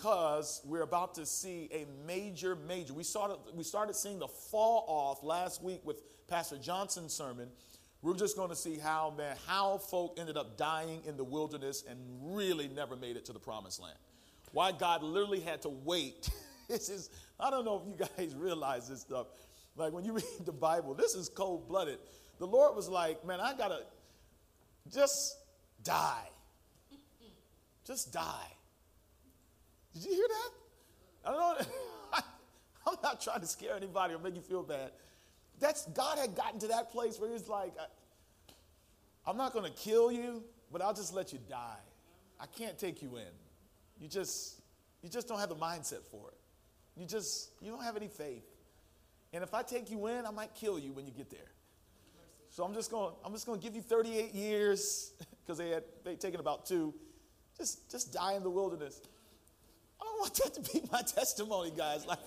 because we're about to see a major, major. We started, we started seeing the fall off last week with Pastor Johnson's sermon. We're just going to see how, man, how folk ended up dying in the wilderness and really never made it to the promised land. Why God literally had to wait. this is, I don't know if you guys realize this stuff. Like when you read the Bible, this is cold blooded. The Lord was like, man, I got to just die. Just die. Did you hear that? I don't know. I'm not trying to scare anybody or make you feel bad. That's God had gotten to that place where he's like, I'm not going to kill you, but I'll just let you die. I can't take you in. You just, you just don't have the mindset for it. You just, you don't have any faith. And if I take you in, I might kill you when you get there. So I'm just going, I'm just going to give you 38 years because they had they taken about two. Just, just die in the wilderness. I don't want that to be my testimony, guys. Like,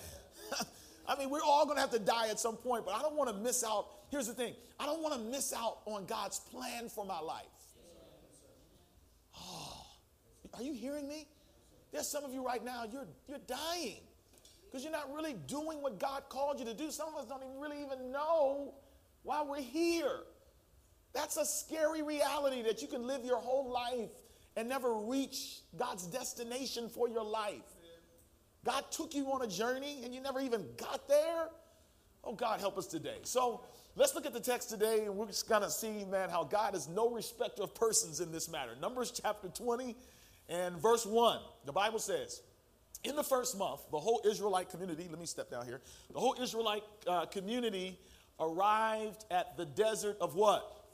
I mean, we're all going to have to die at some point, but I don't want to miss out. Here's the thing I don't want to miss out on God's plan for my life. Oh, are you hearing me? There's some of you right now, you're, you're dying because you're not really doing what God called you to do. Some of us don't even really even know why we're here. That's a scary reality that you can live your whole life and never reach God's destination for your life. God took you on a journey and you never even got there. Oh, God, help us today. So let's look at the text today and we're just going to see, man, how God is no respecter of persons in this matter. Numbers chapter 20 and verse 1. The Bible says, in the first month, the whole Israelite community, let me step down here, the whole Israelite uh, community arrived at the desert of what?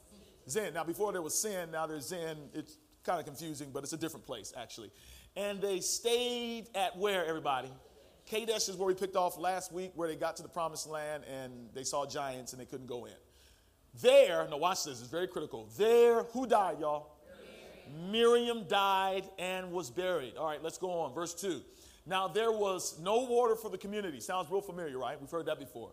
Zin. Now, before there was sin, now there's Zin. It's kind of confusing, but it's a different place, actually. And they stayed at where, everybody? Kadesh is where we picked off last week, where they got to the promised land and they saw giants and they couldn't go in. There, now watch this, it's very critical. There, who died, y'all? Miriam. Died and was buried. All right, let's go on. Verse 2. Now, there was no water for the community. Sounds real familiar, right? We've heard that before.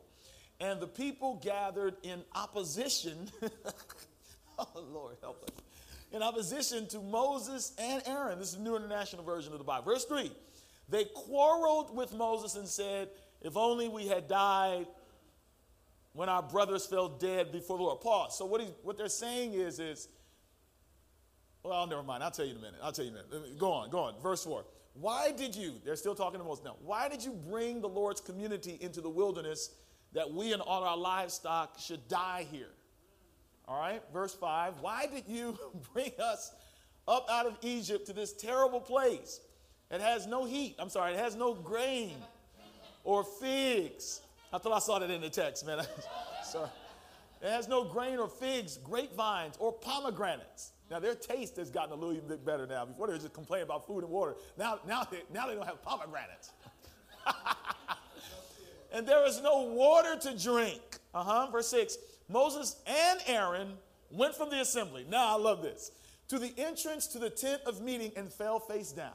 And the people gathered in opposition. oh, Lord, help us in opposition to Moses and Aaron. This is the New International Version of the Bible. Verse 3 They quarreled with Moses and said, If only we had died when our brothers fell dead before the Lord. Pause. So, what, he, what they're saying is, is, well, never mind. I'll tell you in a minute. I'll tell you in a minute. Go on, go on. Verse 4. Why did you, they're still talking to Moses now, why did you bring the Lord's community into the wilderness that we and all our livestock should die here? All right, verse 5. Why did you bring us up out of Egypt to this terrible place? It has no heat. I'm sorry, it has no grain or figs. I thought I saw that in the text, man. sorry. It has no grain or figs, grapevines, or pomegranates. Now their taste has gotten a little bit better now. Before they were just complaining about food and water. Now, now, they, now they don't have pomegranates. and there is no water to drink. Uh huh. Verse 6 Moses and Aaron went from the assembly. Now, I love this. To the entrance to the tent of meeting and fell face down.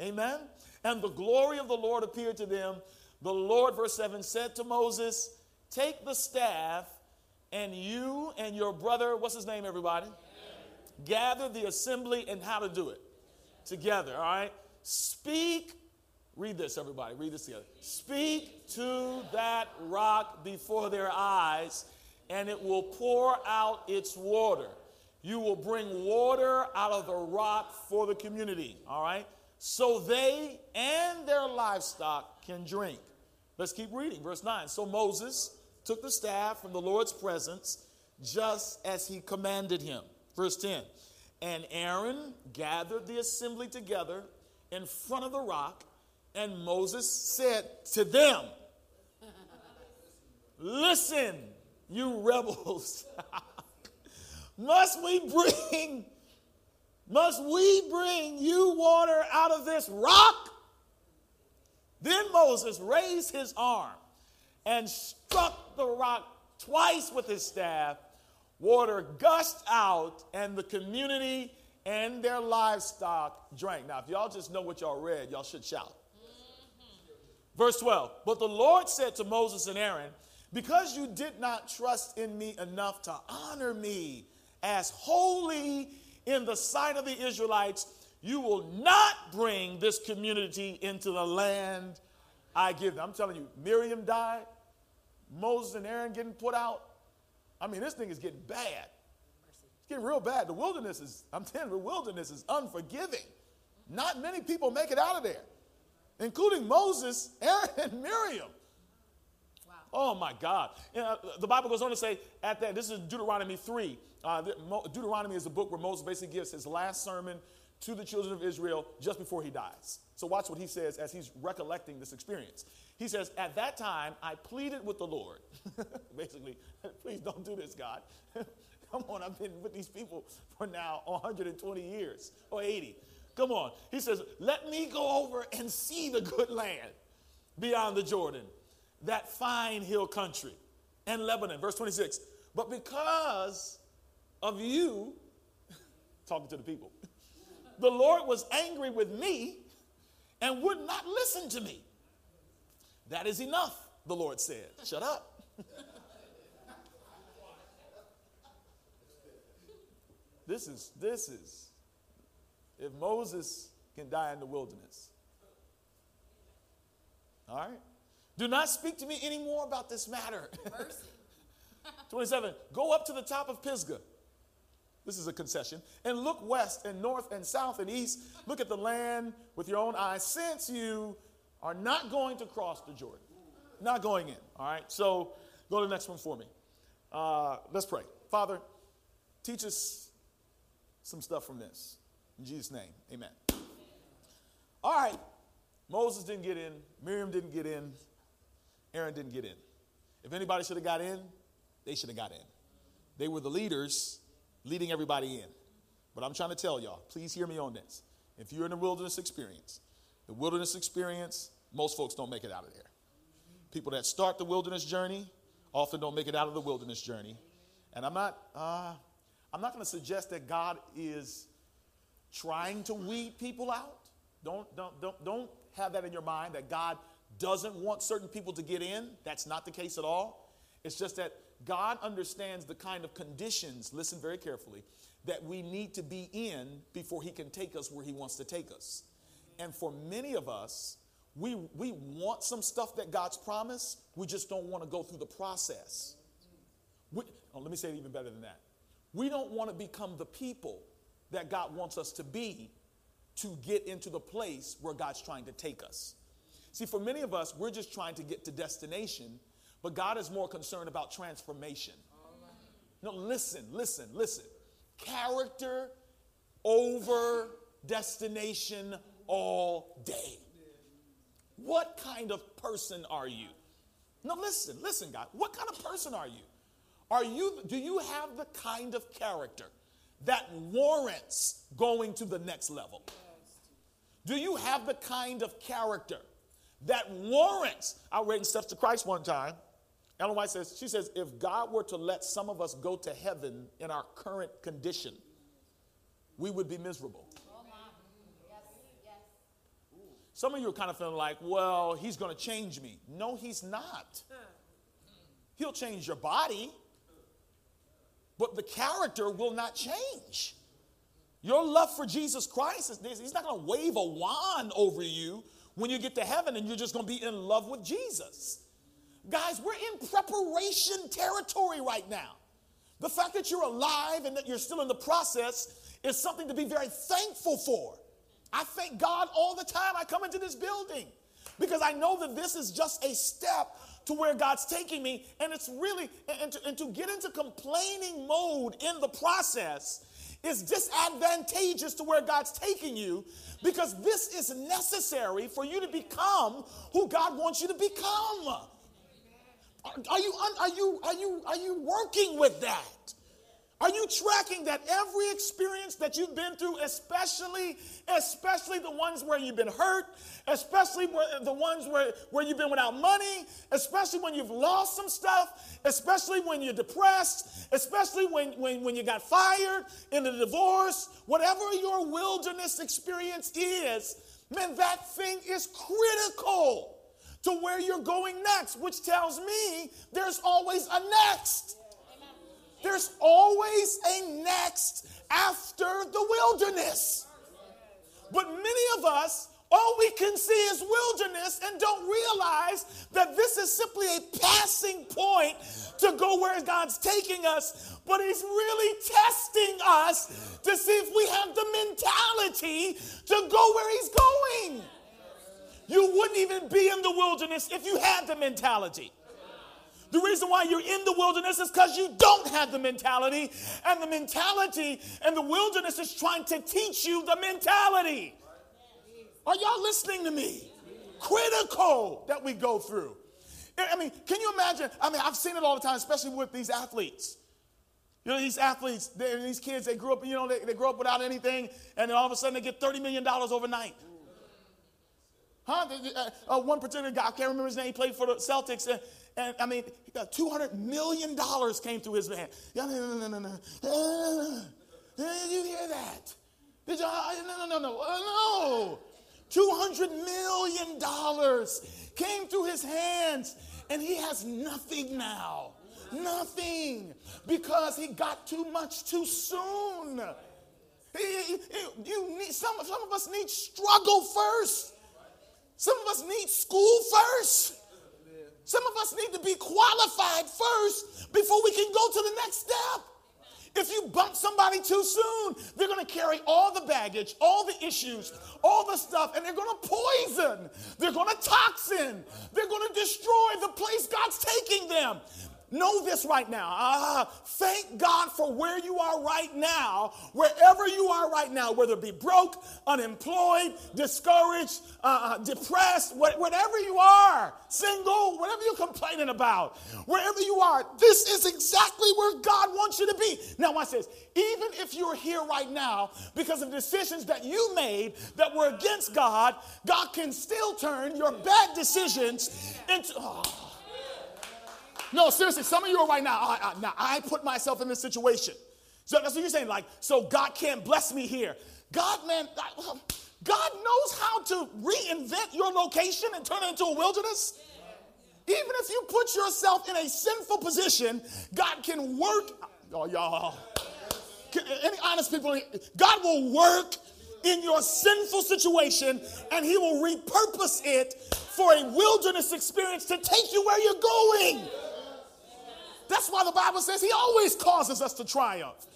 Amen. And the glory of the Lord appeared to them. The Lord, verse 7, said to Moses, Take the staff, and you and your brother, what's his name, everybody? Gather the assembly and how to do it together, all right? Speak, read this, everybody, read this together. Speak to that rock before their eyes and it will pour out its water. You will bring water out of the rock for the community, all right? So they and their livestock can drink. Let's keep reading. Verse 9. So Moses took the staff from the Lord's presence just as he commanded him. Verse 10. And Aaron gathered the assembly together in front of the rock, and Moses said to them, Listen you rebels. must we bring, must we bring you water out of this rock? Then Moses raised his arm and struck the rock twice with his staff. Water gushed out, and the community and their livestock drank. Now, if y'all just know what y'all read, y'all should shout. Verse 12 But the Lord said to Moses and Aaron, because you did not trust in me enough to honor me as holy in the sight of the Israelites, You will not bring this community into the land I give them. I'm telling you, Miriam died, Moses and Aaron getting put out. I mean, this thing is getting bad. It's getting real bad. The wilderness is, I'm telling you, the wilderness is unforgiving. Not many people make it out of there, including Moses, Aaron, and Miriam. Oh my God. The Bible goes on to say, at that, this is Deuteronomy 3. Uh, Deuteronomy is a book where Moses basically gives his last sermon to the children of Israel just before he dies. So watch what he says as he's recollecting this experience. He says, At that time, I pleaded with the Lord. basically, please don't do this, God. Come on, I've been with these people for now 120 years or 80. Come on. He says, Let me go over and see the good land beyond the Jordan, that fine hill country, and Lebanon. Verse 26. But because of you, talking to the people, the Lord was angry with me and would not listen to me. That is enough, the Lord said. Shut up. this is, this is if Moses can die in the wilderness. All right? Do not speak to me anymore about this matter. 27. Go up to the top of Pisgah. This is a concession. And look west and north and south and east. Look at the land with your own eyes, since you are not going to cross the Jordan. Not going in. All right? So go to the next one for me. Uh, let's pray. Father, teach us some stuff from this. In Jesus' name, amen. All right. Moses didn't get in. Miriam didn't get in. Aaron didn't get in. If anybody should have got in, they should have got in. They were the leaders leading everybody in. But I'm trying to tell y'all, please hear me on this. If you're in a wilderness experience, the wilderness experience, most folks don't make it out of there. People that start the wilderness journey often don't make it out of the wilderness journey. And I'm not, uh, I'm not going to suggest that God is trying to weed people out. Don't, don't, don't, don't have that in your mind that God doesn't want certain people to get in. That's not the case at all. It's just that God understands the kind of conditions, listen very carefully, that we need to be in before He can take us where He wants to take us. And for many of us, we, we want some stuff that God's promised, we just don't want to go through the process. We, oh, let me say it even better than that. We don't want to become the people that God wants us to be to get into the place where God's trying to take us. See, for many of us, we're just trying to get to destination, but God is more concerned about transformation. No, listen, listen, listen. Character over destination all day. What kind of person are you? No, listen, listen, God. What kind of person are you? Are you do you have the kind of character that warrants going to the next level? Do you have the kind of character that warrants? I read in Steps to Christ one time. Ellen White says, she says, if God were to let some of us go to heaven in our current condition, we would be miserable. Some of you are kind of feeling like, well, he's going to change me. No, he's not. He'll change your body, but the character will not change. Your love for Jesus Christ is this. He's not going to wave a wand over you when you get to heaven and you're just going to be in love with Jesus. Guys, we're in preparation territory right now. The fact that you're alive and that you're still in the process is something to be very thankful for. I thank God all the time I come into this building because I know that this is just a step to where God's taking me. And it's really, and to, and to get into complaining mode in the process is disadvantageous to where God's taking you because this is necessary for you to become who God wants you to become. Are you, are you, are you, are you working with that? Are you tracking that every experience that you've been through, especially, especially the ones where you've been hurt, especially where, the ones where, where you've been without money, especially when you've lost some stuff, especially when you're depressed, especially when, when, when you got fired in a divorce, whatever your wilderness experience is, man, that thing is critical to where you're going next, which tells me there's always a next. There's always a next after the wilderness. But many of us, all we can see is wilderness and don't realize that this is simply a passing point to go where God's taking us. But He's really testing us to see if we have the mentality to go where He's going. You wouldn't even be in the wilderness if you had the mentality. The reason why you're in the wilderness is because you don't have the mentality. And the mentality and the wilderness is trying to teach you the mentality. Are y'all listening to me? Critical that we go through. I mean, can you imagine? I mean, I've seen it all the time, especially with these athletes. You know, these athletes, these kids, they grew up, you know, they, they grow up without anything, and then all of a sudden they get $30 million overnight. Huh? Uh, uh, one particular guy, I can't remember his name, he played for the Celtics, and I mean, uh, $200 million came through his hand. No, no, no, no, no. Did you hear that? Did you? No, no, no, no. Uh, no. $200 million came through his hands, and he has nothing now. Nothing. Because he got too much too soon. You need, some, some of us need struggle first. Some of us need school first. Some of us need to be qualified first before we can go to the next step. If you bump somebody too soon, they're going to carry all the baggage, all the issues, all the stuff, and they're going to poison. They're going to toxin. They're going to destroy the place God's taking them. Know this right now. Ah, thank God for where you are right now, wherever you are right now, whether it be broke, unemployed, discouraged, uh, uh depressed, whatever you are, single, whatever you're complaining about, wherever you are, this is exactly where God wants you to be. Now, watch this. Even if you're here right now because of decisions that you made that were against God, God can still turn your bad decisions into. Oh, no, seriously, some of you are right now. I, I, now I put myself in this situation. So that's what you're saying. Like, so God can't bless me here. God, man, God knows how to reinvent your location and turn it into a wilderness. Even if you put yourself in a sinful position, God can work. Oh, y'all. Any honest people, God will work in your sinful situation and He will repurpose it for a wilderness experience to take you where you're going. That's why the Bible says he always causes us to triumph.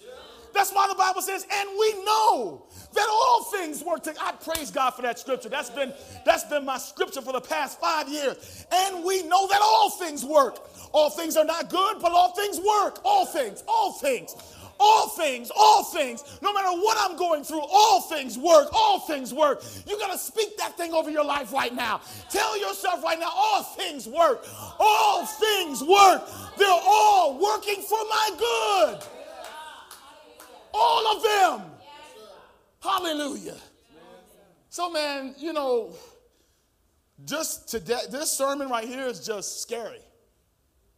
That's why the Bible says, and we know that all things work together. I praise God for that scripture. That's been, that's been my scripture for the past five years. And we know that all things work. All things are not good, but all things work. All things, all things all things, all things, no matter what I'm going through, all things work, all things work. You got to speak that thing over your life right now. Tell yourself right now, all things work, all things work. They're all working for my good. All of them. Hallelujah. So, man, you know, just today, this sermon right here is just scary.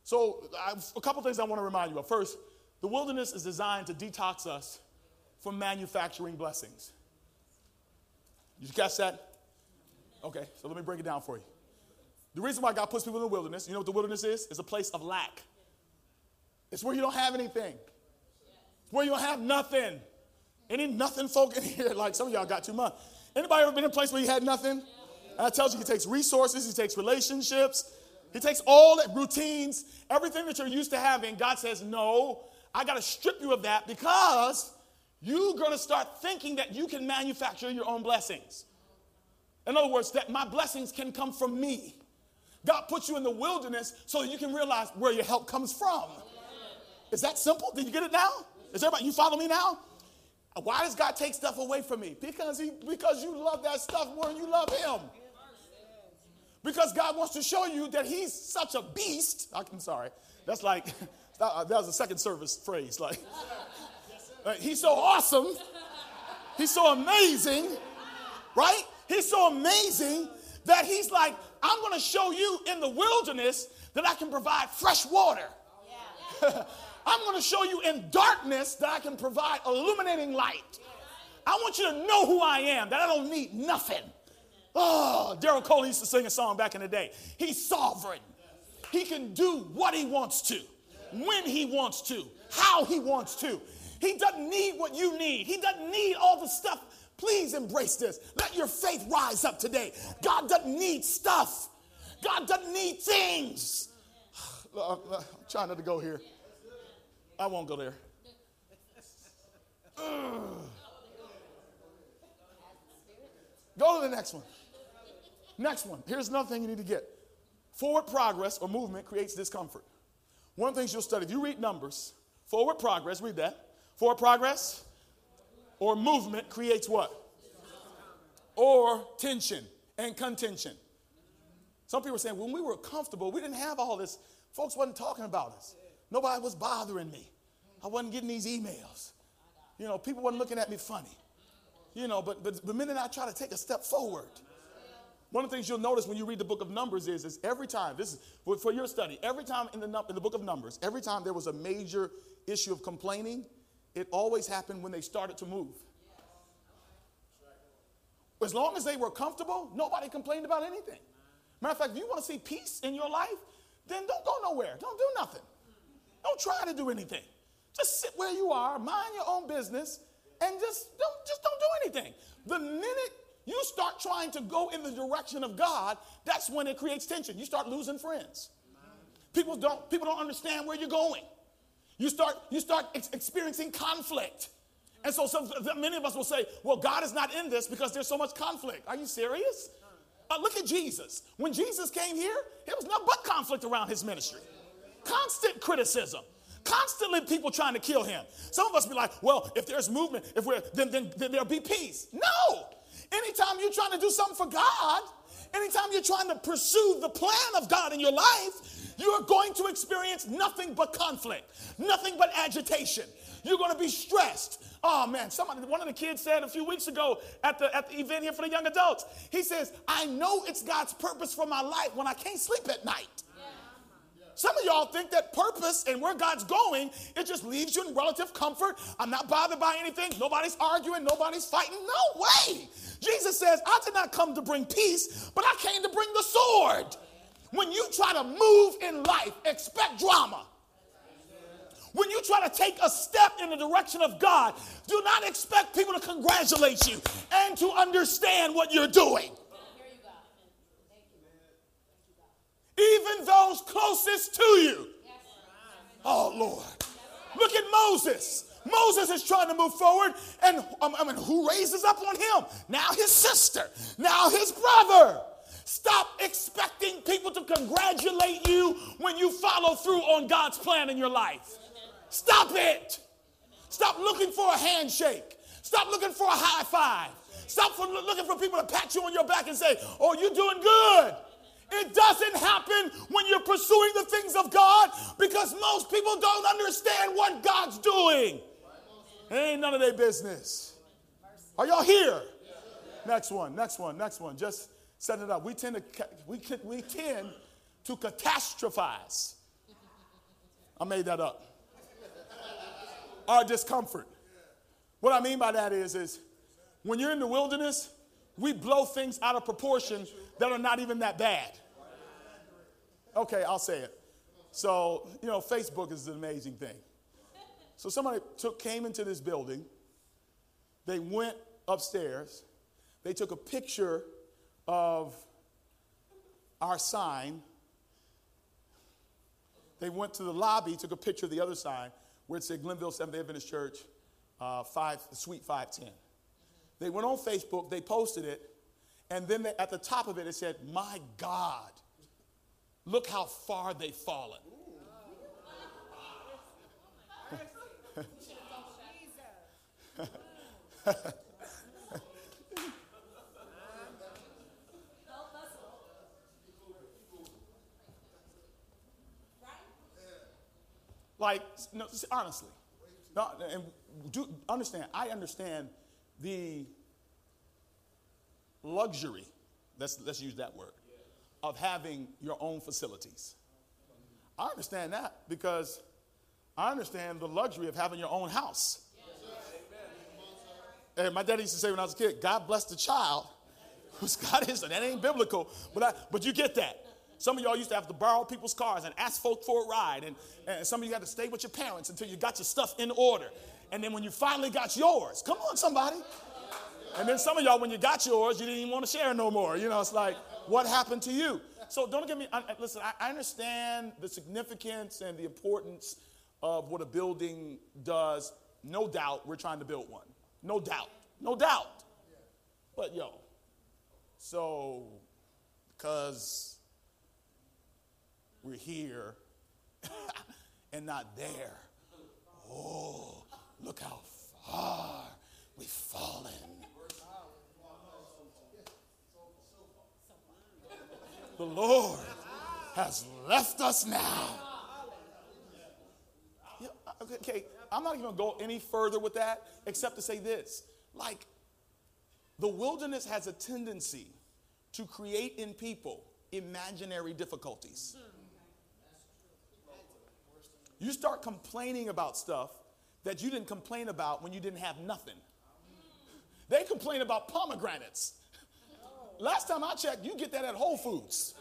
So, I, a couple things I want to remind you of. First, the wilderness is designed to detox us from manufacturing blessings. Did you catch that? Okay, so let me break it down for you. The reason why God puts people in the wilderness, you know what the wilderness is? It's a place of lack. It's where you don't have anything. It's where you don't have nothing. Any nothing folk in here, like some of y'all got too much. Anybody ever been in a place where you had nothing? And I tells you, he takes resources, he takes relationships, he takes all that routines, everything that you're used to having. God says, no, I got to strip you of that because you're going to start thinking that you can manufacture your own blessings. In other words, that my blessings can come from me. God puts you in the wilderness so you can realize where your help comes from. Is that simple? Did you get it now? Is everybody, you follow me now? Why does God take stuff away from me? Because, he, because you love that stuff more than you love Him. Because God wants to show you that He's such a beast. I'm sorry. That's like, Uh, that was a second service phrase. Like, he's so awesome. He's so amazing, right? He's so amazing that he's like, I'm going to show you in the wilderness that I can provide fresh water. I'm going to show you in darkness that I can provide illuminating light. I want you to know who I am, that I don't need nothing. Oh, Daryl Coley used to sing a song back in the day. He's sovereign. He can do what he wants to when he wants to, how he wants to. He doesn't need what you need. He doesn't need all the stuff Please embrace this. Let your faith rise up today. God doesn't need stuff, God doesn't need things. I'm trying not to go here. I won't go there. Go to the next one. Next one. Here's another thing you need to get. Forward progress or movement creates discomfort. One of the things you'll study, if you read Numbers, forward progress, read that. Forward progress or movement creates what? Or tension and contention. Some people are saying, when we were comfortable, we didn't have all this. Folks wasn't talking about us. Nobody was bothering me. I wasn't getting these emails. You know, people wasn't looking at me funny. You know, but, but the minute I try to take a step forward, one of the things you'll notice when you read the book of Numbers is, is every time, this is for, your study, every time in the, in the book of Numbers, every time there was a major issue of complaining, it always happened when they started to move. As long as they were comfortable, nobody complained about anything. Matter of fact, if you want to see peace in your life, then don't go nowhere. Don't do nothing. Don't try to do anything. Just sit where you are, mind your own business, and just don't, just don't do anything. The minute you start trying to go in the direction of God, that's when it creates tension. You start losing friends. People don't, people don't understand where you're going. You start, you start ex- experiencing conflict. And so some, many of us will say, well, God is not in this because there's so much conflict. Are you serious? Uh, look at Jesus. When Jesus came here, there was nothing but conflict around his ministry. Constant criticism. Constantly people trying to kill him. Some of us be like, well, if there's movement, if we're then, then, then there'll be peace. No. Anytime you're trying to do something for God, anytime you're trying to pursue the plan of God in your life, you are going to experience nothing but conflict, nothing but agitation. You're going to be stressed. Oh man, somebody, one of the kids said a few weeks ago at the, at the event here for the young adults, he says, I know it's God's purpose for my life when I can't sleep at night. Some of y'all think that purpose and where God's going, it just leaves you in relative comfort. I'm not bothered by anything. Nobody's arguing. Nobody's fighting. No way. Jesus says, I did not come to bring peace, but I came to bring the sword. When you try to move in life, expect drama. When you try to take a step in the direction of God, do not expect people to congratulate you and to understand what you're doing. Even those closest to you. Oh, Lord. Look at Moses. Moses is trying to move forward, and um, I mean, who raises up on him? Now his sister, now his brother. Stop expecting people to congratulate you when you follow through on God's plan in your life. Stop it. Stop looking for a handshake. Stop looking for a high five. Stop looking for people to pat you on your back and say, Oh, you're doing good. It doesn't happen when you're pursuing the things of God because most people don't understand what God's doing. It ain't none of their business. Are y'all here? Next one, next one, next one. Just set it up. We tend to we, we tend to catastrophize. I made that up. Our discomfort. What I mean by that is, is when you're in the wilderness, we blow things out of proportion that are not even that bad. Okay, I'll say it. So, you know, Facebook is an amazing thing. So somebody took, came into this building, they went upstairs, they took a picture of our sign. They went to the lobby, took a picture of the other sign where it said Glenville Seventh Adventist Church, uh, five, Suite 510. They went on Facebook, they posted it, and then they, at the top of it, it said, My God, look how far they've fallen. like, no, honestly, no, and do understand. I understand the luxury, let's, let's use that word, of having your own facilities. I understand that because I understand the luxury of having your own house. And my dad used to say when I was a kid, God bless the child whose God is, and that ain't biblical, but, I, but you get that. Some of y'all used to have to borrow people's cars and ask folk for a ride, and, and some of you had to stay with your parents until you got your stuff in order. And then when you finally got yours, come on, somebody. And then some of y'all, when you got yours, you didn't even want to share no more. You know, it's like, what happened to you? So don't get me, I, listen, I, I understand the significance and the importance of what a building does. No doubt we're trying to build one. No doubt. No doubt. But yo, so because we're here and not there, oh, look how far we've fallen. The Lord has left us now. Yeah, okay, I'm not even going to go any further with that except to say this. Like, the wilderness has a tendency to create in people imaginary difficulties. You start complaining about stuff that you didn't complain about when you didn't have nothing. They complain about pomegranates. Last time I checked, you get that at Whole Foods.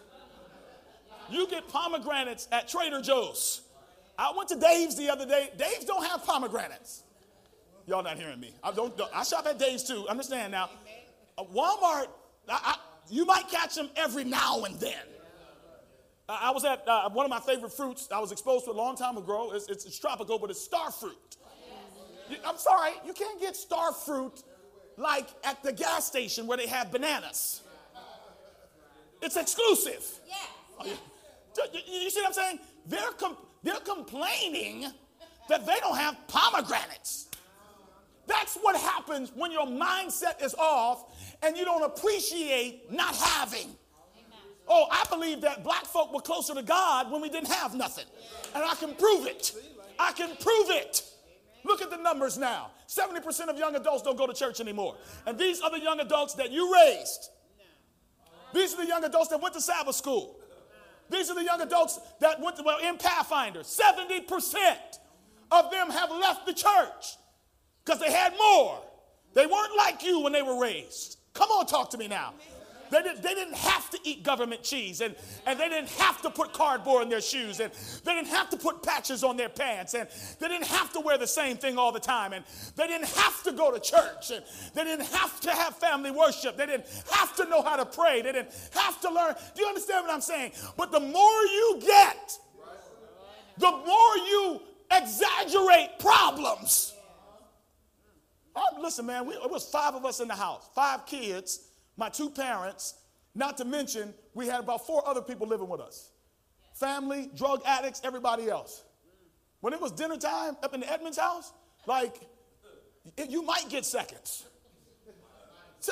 You get pomegranates at Trader Joe's. I went to Dave's the other day. Dave's don't have pomegranates. Y'all not hearing me. I don't. I shop at Dave's too. Understand now. Uh, Walmart, I, I, you might catch them every now and then. I was at uh, one of my favorite fruits. I was exposed to a long time ago. It's, it's, it's tropical, but it's star fruit. I'm sorry, you can't get star fruit like at the gas station where they have bananas. It's exclusive. Oh, yeah. You see what I'm saying? They're, com- they're complaining that they don't have pomegranates. That's what happens when your mindset is off and you don't appreciate not having. Oh, I believe that black folk were closer to God when we didn't have nothing. And I can prove it. I can prove it. Look at the numbers now. 70% of young adults don't go to church anymore. And these are the young adults that you raised. These are the young adults that went to Sabbath school. These are the young adults that went to, well, in Pathfinder. 70% of them have left the church because they had more. They weren't like you when they were raised. Come on, talk to me now. They, did, they didn't have to eat government cheese, and, and they didn't have to put cardboard in their shoes, and they didn't have to put patches on their pants, and they didn't have to wear the same thing all the time, and they didn't have to go to church, and they didn't have to have family worship, they didn't have to know how to pray, they didn't have to learn. Do you understand what I'm saying? But the more you get, the more you exaggerate problems. Oh, listen, man, we, it was five of us in the house, five kids my two parents, not to mention we had about four other people living with us family, drug addicts, everybody else. When it was dinner time up in the Edmonds house, like it, you might get seconds.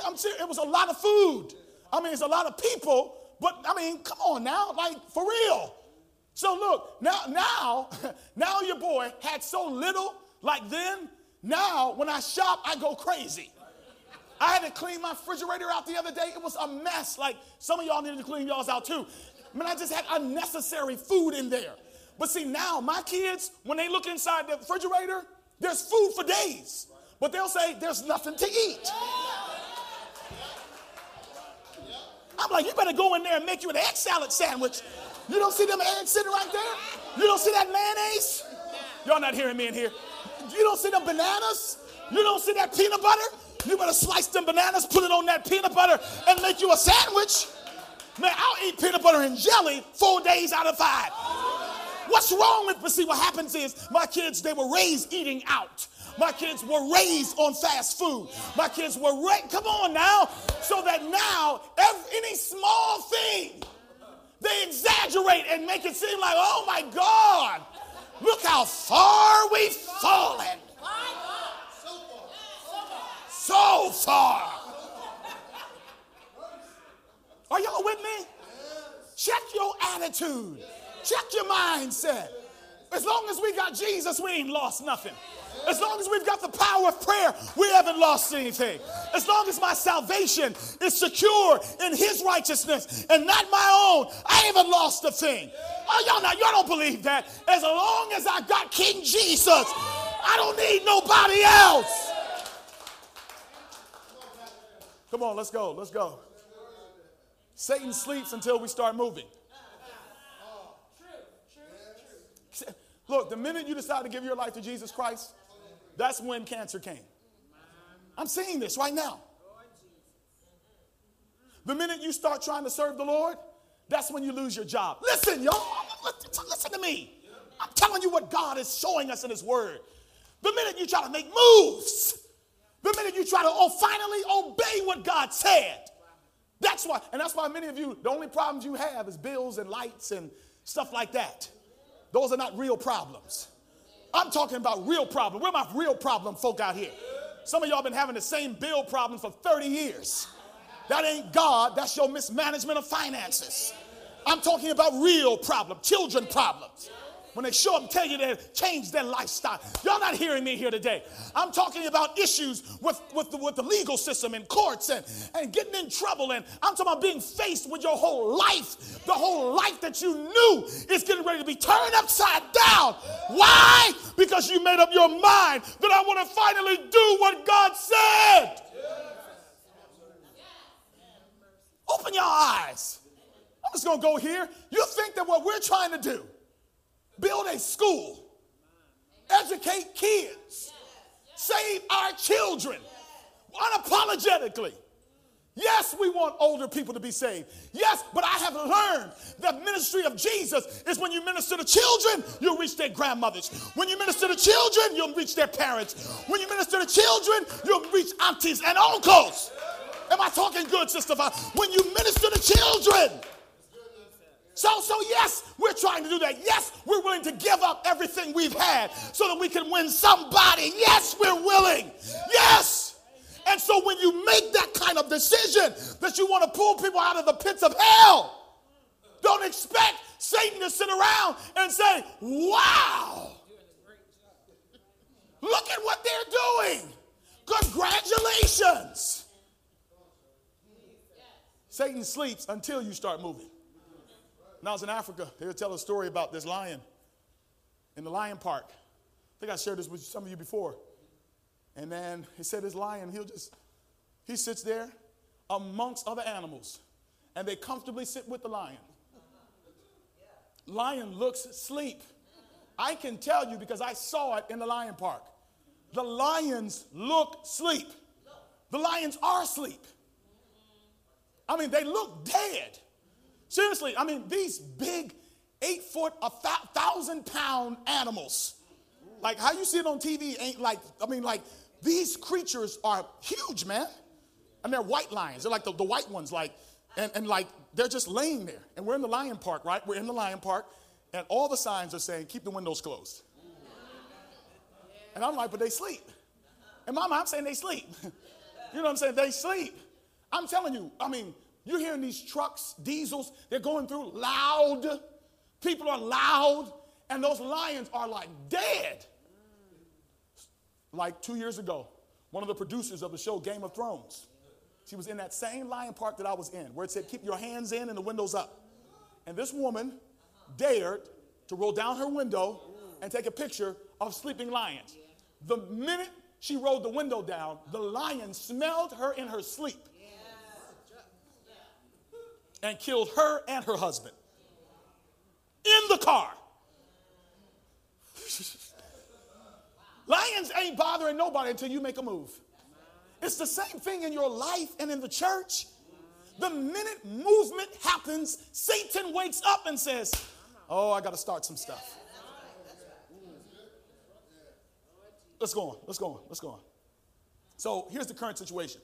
I'm serious, it was a lot of food. I mean, it's a lot of people, but I mean, come on now, like for real. So look, now, now, now your boy had so little, like then, now when I shop, I go crazy. I had to clean my refrigerator out the other day. It was a mess. Like some of y'all needed to clean y'all's out too. I mean, I just had unnecessary food in there. But see, now my kids, when they look inside the refrigerator, there's food for days. But they'll say, there's nothing to eat. I'm like, you better go in there and make you an egg salad sandwich. You don't see them eggs sitting right there? You don't see that mayonnaise? Y'all not hearing me in here. You don't see them bananas? You don't see that peanut butter? You better slice them bananas, put it on that peanut butter, and make you a sandwich. Man, I'll eat peanut butter and jelly four days out of five. What's wrong with, but see, what happens is my kids, they were raised eating out. My kids were raised on fast food. My kids were raised, come on now, so that now every, any small thing, they exaggerate and make it seem like, oh my God, look how far we've fallen so far. Are y'all with me? Check your attitude. Check your mindset. As long as we got Jesus, we ain't lost nothing. As long as we've got the power of prayer, we haven't lost anything. As long as my salvation is secure in His righteousness and not my own, I haven't lost a thing. Oh, y'all not, y'all don't believe that. As long as I got King Jesus, I don't need nobody else. Come on, let's go. Let's go. Satan sleeps until we start moving. Look, the minute you decide to give your life to Jesus Christ, that's when cancer came. I'm seeing this right now. The minute you start trying to serve the Lord, that's when you lose your job. Listen, y'all, listen to me. I'm telling you what God is showing us in His Word. The minute you try to make moves, the minute you try to oh, finally obey what God said, that's why, and that's why many of you, the only problems you have is bills and lights and stuff like that. Those are not real problems. I'm talking about real problems. Where my real problem folk out here? Some of y'all been having the same bill problem for 30 years. That ain't God, that's your mismanagement of finances. I'm talking about real problem, children problems when they show up tell you they change their lifestyle. Y'all not hearing me here today. I'm talking about issues with, with, the, with the legal system and courts and, and getting in trouble. And I'm talking about being faced with your whole life. The whole life that you knew is getting ready to be turned upside down. Why? Because you made up your mind that I want to finally do what God said. Open your eyes. I'm just going to go here. You think that what we're trying to do build a school, educate kids, save our children unapologetically. Yes, we want older people to be saved. Yes, but I have learned the ministry of Jesus is when you minister to children, you'll reach their grandmothers. When you minister to children, you'll reach their parents. When you minister to children, you'll reach aunties and uncles. Am I talking good, Sister? When you minister to children, so, so yes, we're trying to do that. Yes, we're willing to give up everything we've had so that we can win somebody. Yes, we're willing. Yes. And so when you make that kind of decision that you want to pull people out of the pits of hell, don't expect Satan to sit around and say, wow, look at what they're doing. Congratulations. Satan sleeps until you start moving. When I was in Africa, they would tell a story about this lion in the lion park. I think I shared this with some of you before. And then he said this lion, he'll just, he sits there amongst other animals, and they comfortably sit with the lion. Lion looks sleep. I can tell you because I saw it in the lion park. The lions look sleep. The lions are asleep. I mean, they look dead. Seriously, I mean, these big eight foot, a thousand pound animals, like how you see it on TV, ain't like, I mean, like these creatures are huge, man. And they're white lions. They're like the, the white ones, like, and, and like they're just laying there. And we're in the lion park, right? We're in the lion park, and all the signs are saying, keep the windows closed. And I'm like, but they sleep. And mama, I'm saying they sleep. you know what I'm saying? They sleep. I'm telling you, I mean, you're hearing these trucks, diesels, they're going through loud. People are loud, and those lions are like dead. Like two years ago, one of the producers of the show Game of Thrones, she was in that same lion park that I was in, where it said, Keep your hands in and the windows up. And this woman dared to roll down her window and take a picture of sleeping lions. The minute she rolled the window down, the lion smelled her in her sleep and killed her and her husband in the car. Lions ain't bothering nobody until you make a move. It's the same thing in your life and in the church. The minute movement happens, Satan wakes up and says, Oh, I got to start some stuff. Let's go on. Let's go on. Let's go on. So here's the current situation.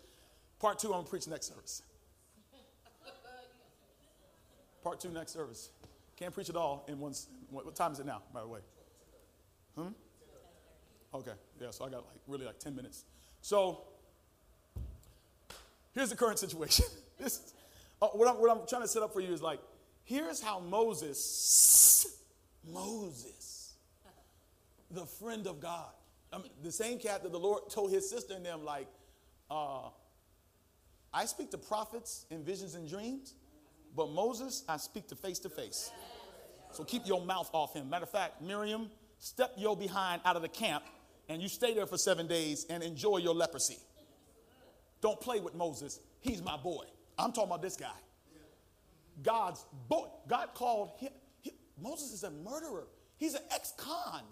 Part two, I'm going to preach next service. Part two next service. Can't preach it all in one. What time is it now, by the way? Hmm? Okay, yeah, so I got like really like 10 minutes. So here's the current situation. this, uh, what, I'm, what I'm trying to set up for you is like, here's how Moses, Moses, the friend of God, I mean, the same cat that the Lord told his sister and them, like, uh, I speak to prophets in visions and dreams. But Moses, I speak to face to face. So keep your mouth off him. Matter of fact, Miriam, step your behind out of the camp and you stay there for seven days and enjoy your leprosy. Don't play with Moses. He's my boy. I'm talking about this guy. God's boy. God called him. He, Moses is a murderer. He's an ex-con.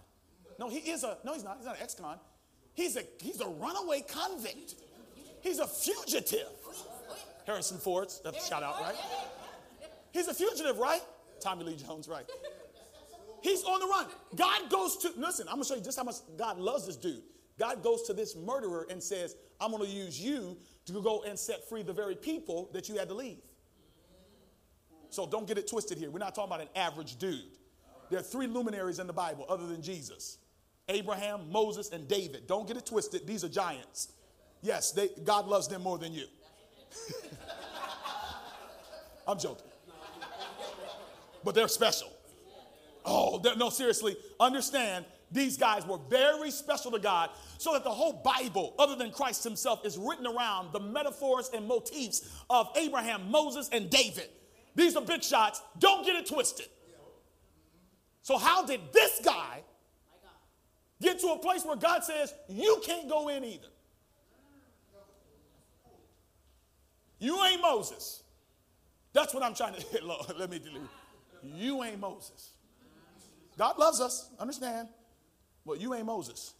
No, he is a. No, he's not. He's not an ex-con. He's a. He's a runaway convict. He's a fugitive. Harrison Ford, that's a shout out, right? He's a fugitive, right? Tommy Lee Jones, right? He's on the run. God goes to, listen, I'm gonna show you just how much God loves this dude. God goes to this murderer and says, I'm gonna use you to go and set free the very people that you had to leave. So don't get it twisted here. We're not talking about an average dude. There are three luminaries in the Bible other than Jesus Abraham, Moses, and David. Don't get it twisted. These are giants. Yes, they, God loves them more than you. I'm joking. But they're special. Oh, no, seriously, understand these guys were very special to God, so that the whole Bible, other than Christ himself, is written around the metaphors and motifs of Abraham, Moses, and David. These are big shots. Don't get it twisted. So, how did this guy get to a place where God says, You can't go in either? You ain't Moses. That's what I'm trying to hit. Let me tell you. You ain't Moses. God loves us, understand. Well, you ain't Moses.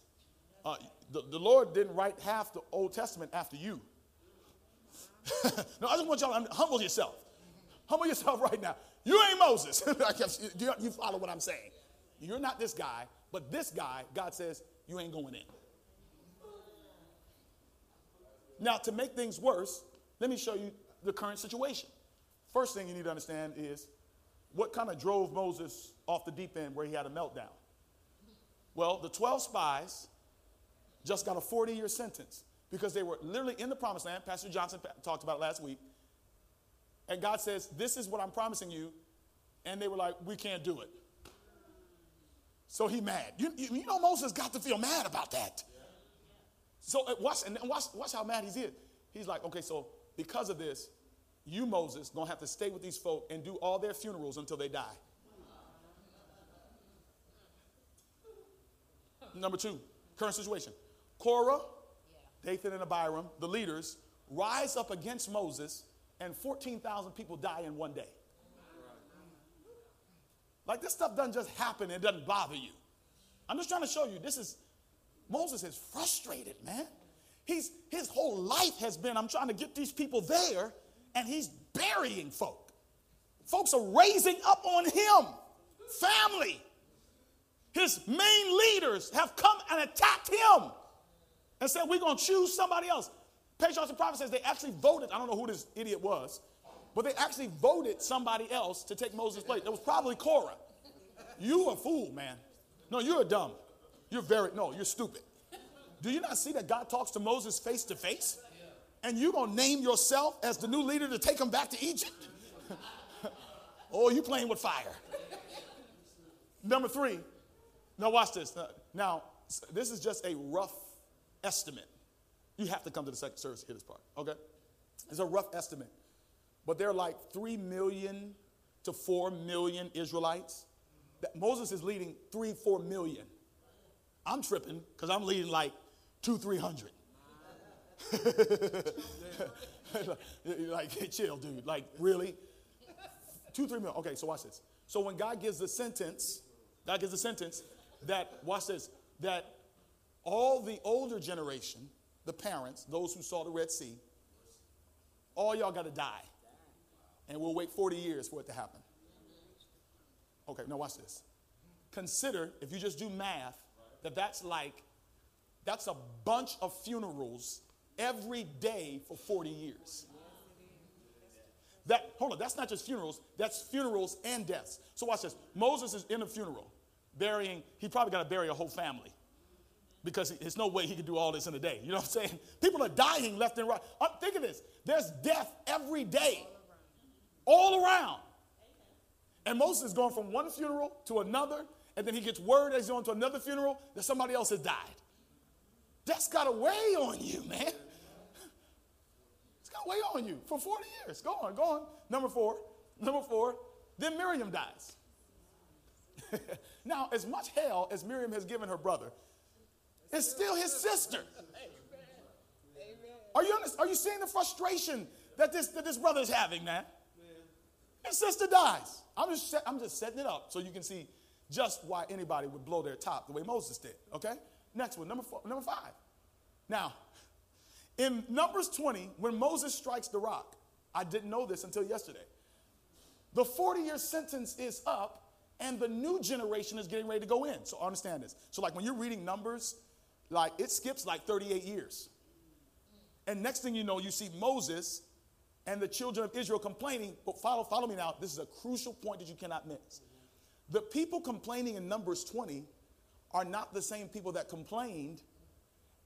Uh, the, the Lord didn't write half the Old Testament after you. no, I just want y'all to humble yourself. Humble yourself right now. You ain't Moses. you follow what I'm saying. You're not this guy, but this guy, God says, you ain't going in. Now, to make things worse, let me show you the current situation. First thing you need to understand is what kind of drove Moses off the deep end where he had a meltdown? Well, the 12 spies just got a 40 year sentence because they were literally in the promised land. Pastor Johnson talked about it last week. And God says, This is what I'm promising you. And they were like, We can't do it. So he mad. You, you, know, Moses got to feel mad about that. So uh, watch, and watch, watch how mad he's here. He's like, okay, so because of this, you, Moses, gonna have to stay with these folk and do all their funerals until they die. Number two, current situation. Korah, Dathan, and Abiram, the leaders, rise up against Moses, and 14,000 people die in one day. Like this stuff doesn't just happen, it doesn't bother you. I'm just trying to show you this is Moses is frustrated, man. He's his whole life has been I'm trying to get these people there, and he's burying folk. Folks are raising up on him. Family. His main leaders have come and attacked him and said, We're going to choose somebody else. Patriarchs and Prophets says they actually voted. I don't know who this idiot was, but they actually voted somebody else to take Moses' place. It was probably Korah. You a fool, man. No, you're a dumb. You're very, no, you're stupid. Do you not see that God talks to Moses face to face? And you're going to name yourself as the new leader to take them back to Egypt? oh, you playing with fire. Number three. Now, watch this. Now, this is just a rough estimate. You have to come to the second service to hear this part, okay? It's a rough estimate. But there are like 3 million to 4 million Israelites. That Moses is leading 3, 4 million. I'm tripping because I'm leading like two, 300. like, chill, dude. Like, really? Two, three million. Okay, so watch this. So when God gives the sentence, God gives the sentence that, watch this, that all the older generation, the parents, those who saw the Red Sea, all y'all got to die. And we'll wait 40 years for it to happen. Okay, now watch this. Consider, if you just do math, that that's like, that's a bunch of funerals every day for 40 years. That, hold on, that's not just funerals, that's funerals and deaths. So watch this. Moses is in a funeral, burying, he probably got to bury a whole family because there's no way he could do all this in a day. You know what I'm saying? People are dying left and right. Uh, think of this there's death every day, all around. And Moses is going from one funeral to another, and then he gets word as he's going to another funeral that somebody else has died. That's got a weigh on you, man. Weigh on you for 40 years. Go on, go on. Number four. Number four. Then Miriam dies. now, as much hell as Miriam has given her brother, it's still his sister. Are you, are you seeing the frustration that this, that this brother is having, man? His sister dies. I'm just, I'm just setting it up so you can see just why anybody would blow their top the way Moses did. Okay? Next one, number four, number five. Now, in Numbers 20, when Moses strikes the rock, I didn't know this until yesterday. The 40 year sentence is up, and the new generation is getting ready to go in. So understand this. So, like when you're reading numbers, like it skips like 38 years. And next thing you know, you see Moses and the children of Israel complaining. But follow, follow me now. This is a crucial point that you cannot miss. The people complaining in Numbers 20 are not the same people that complained